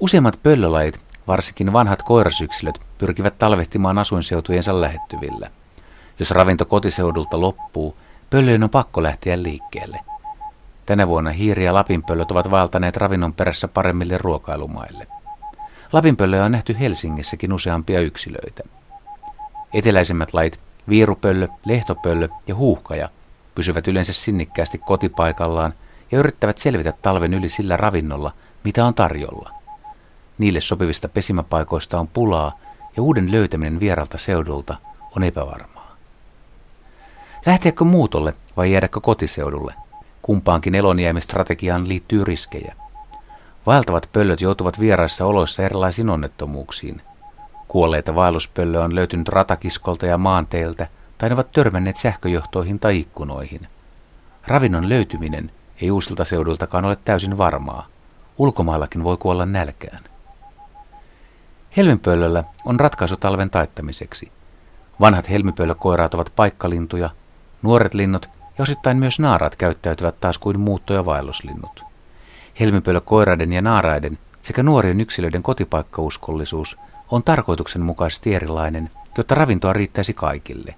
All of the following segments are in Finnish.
Useimmat pöllölajit, varsinkin vanhat koirasyksilöt, pyrkivät talvehtimaan asuinseutujensa lähettyvillä. Jos ravinto kotiseudulta loppuu, pöllöjen on pakko lähteä liikkeelle. Tänä vuonna hiiri- ja lapinpöllöt ovat valtaneet ravinnon perässä paremmille ruokailumaille. Lapinpöllöjä on nähty Helsingissäkin useampia yksilöitä. Eteläisemmät lait, viirupöllö, lehtopöllö ja huuhkaja, pysyvät yleensä sinnikkäästi kotipaikallaan ja yrittävät selvitä talven yli sillä ravinnolla, mitä on tarjolla. Niille sopivista pesimäpaikoista on pulaa ja uuden löytäminen vieralta seudulta on epävarmaa. Lähteekö muutolle vai jäädäkö kotiseudulle? Kumpaankin elonjäämistrategiaan liittyy riskejä. Vaeltavat pöllöt joutuvat vieraissa oloissa erilaisiin onnettomuuksiin. Kuolleita vaelluspöllöjä on löytynyt ratakiskolta ja maanteiltä, tai ne ovat törmänneet sähköjohtoihin tai ikkunoihin. Ravinnon löytyminen ei uusilta seudultakaan ole täysin varmaa. Ulkomaillakin voi kuolla nälkään. Helmipöllöllä on ratkaisu talven taittamiseksi. Vanhat helmipöllökoiraat ovat paikkalintuja, nuoret linnut ja osittain myös naaraat käyttäytyvät taas kuin muutto- ja vaelluslinnut. Helmipöllökoiraiden ja naaraiden sekä nuorien yksilöiden kotipaikkauskollisuus on tarkoituksenmukaisesti erilainen, jotta ravintoa riittäisi kaikille.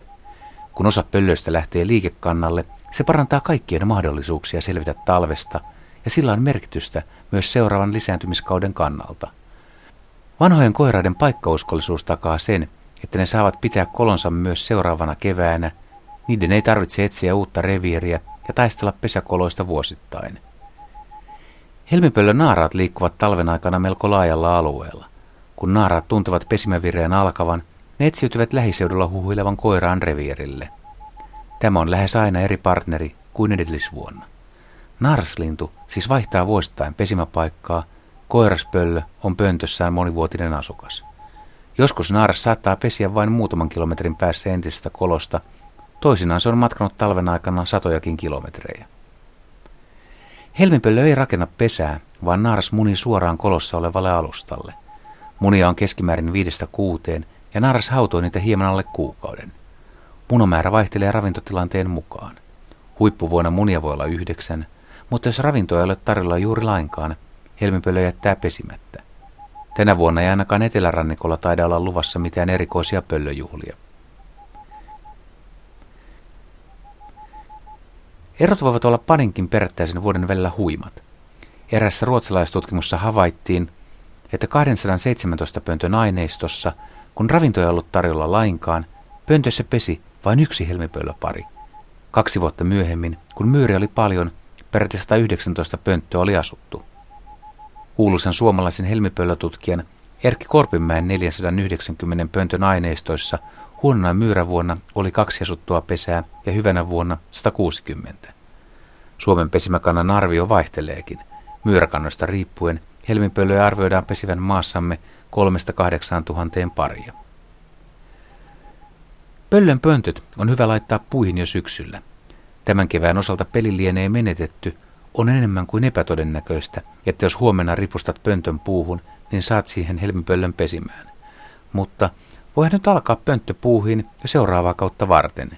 Kun osa pöllöistä lähtee liikekannalle, se parantaa kaikkien mahdollisuuksia selvitä talvesta ja sillä on merkitystä myös seuraavan lisääntymiskauden kannalta – Vanhojen koiraiden paikkauskollisuus takaa sen, että ne saavat pitää kolonsa myös seuraavana keväänä. Niiden ei tarvitse etsiä uutta reviiriä ja taistella pesäkoloista vuosittain. Helmipöllön naaraat liikkuvat talven aikana melko laajalla alueella. Kun naaraat tuntevat pesimävireen alkavan, ne etsiytyvät lähiseudulla huhuilevan koiraan reviirille. Tämä on lähes aina eri partneri kuin edellisvuonna. Naaraslintu siis vaihtaa vuosittain pesimäpaikkaa – Koiraspöllö on pöntössään monivuotinen asukas. Joskus naaras saattaa pesiä vain muutaman kilometrin päässä entisestä kolosta, toisinaan se on matkanut talven aikana satojakin kilometrejä. Helmipöllö ei rakenna pesää, vaan naaras muni suoraan kolossa olevalle alustalle. Munia on keskimäärin viidestä kuuteen ja naaras hautoo niitä hieman alle kuukauden. Munomäärä vaihtelee ravintotilanteen mukaan. Huippuvuonna munia voi olla yhdeksän, mutta jos ravintoa ei ole tarjolla juuri lainkaan, helmipöllö jättää pesimättä. Tänä vuonna ei ainakaan etelärannikolla taida olla luvassa mitään erikoisia pöllöjuhlia. Erot voivat olla parinkin perättäisen vuoden välillä huimat. Erässä ruotsalaistutkimussa havaittiin, että 217 pöntön aineistossa, kun ravintoja ei ollut tarjolla lainkaan, pöntössä pesi vain yksi helmipöllöpari. Kaksi vuotta myöhemmin, kun myyri oli paljon, peräti 119 pönttöä oli asuttu. Kuuluisan suomalaisen helmipöllötutkijan Erkki Korpimäen 490 pöntön aineistoissa huonona myyrävuonna oli kaksi asuttua pesää ja hyvänä vuonna 160. Suomen pesimäkannan arvio vaihteleekin. Myyräkannoista riippuen helmipöllöjä arvioidaan pesivän maassamme 3-8 tuhanteen paria. Pöllön pöntöt on hyvä laittaa puihin jo syksyllä. Tämän kevään osalta peli lienee menetetty – on enemmän kuin epätodennäköistä, että jos huomenna ripustat pöntön puuhun, niin saat siihen helmipöllön pesimään. Mutta voihan nyt alkaa pönttö puuhiin jo seuraavaa kautta varten.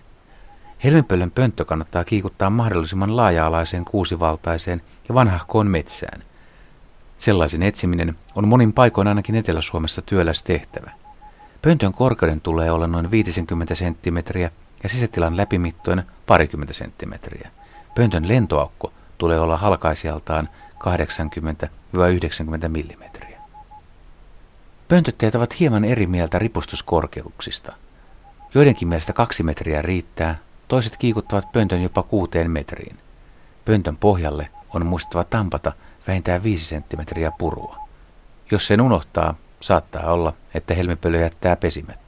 Helmipöllön pönttö kannattaa kiikuttaa mahdollisimman laaja-alaiseen kuusivaltaiseen ja vanhahkoon metsään. Sellaisen etsiminen on monin paikoin ainakin Etelä-Suomessa työläs tehtävä. Pöntön korkeuden tulee olla noin 50 senttimetriä ja sisätilan läpimittoinen parikymmentä senttimetriä. Pöntön lentoaukko tulee olla halkaisijaltaan 80-90 mm. Pöntötteet ovat hieman eri mieltä ripustuskorkeuksista. Joidenkin mielestä kaksi metriä riittää, toiset kiikuttavat pöntön jopa kuuteen metriin. Pöntön pohjalle on muistettava tampata vähintään 5 senttimetriä purua. Jos sen unohtaa, saattaa olla, että helmipölyä jättää pesimättä.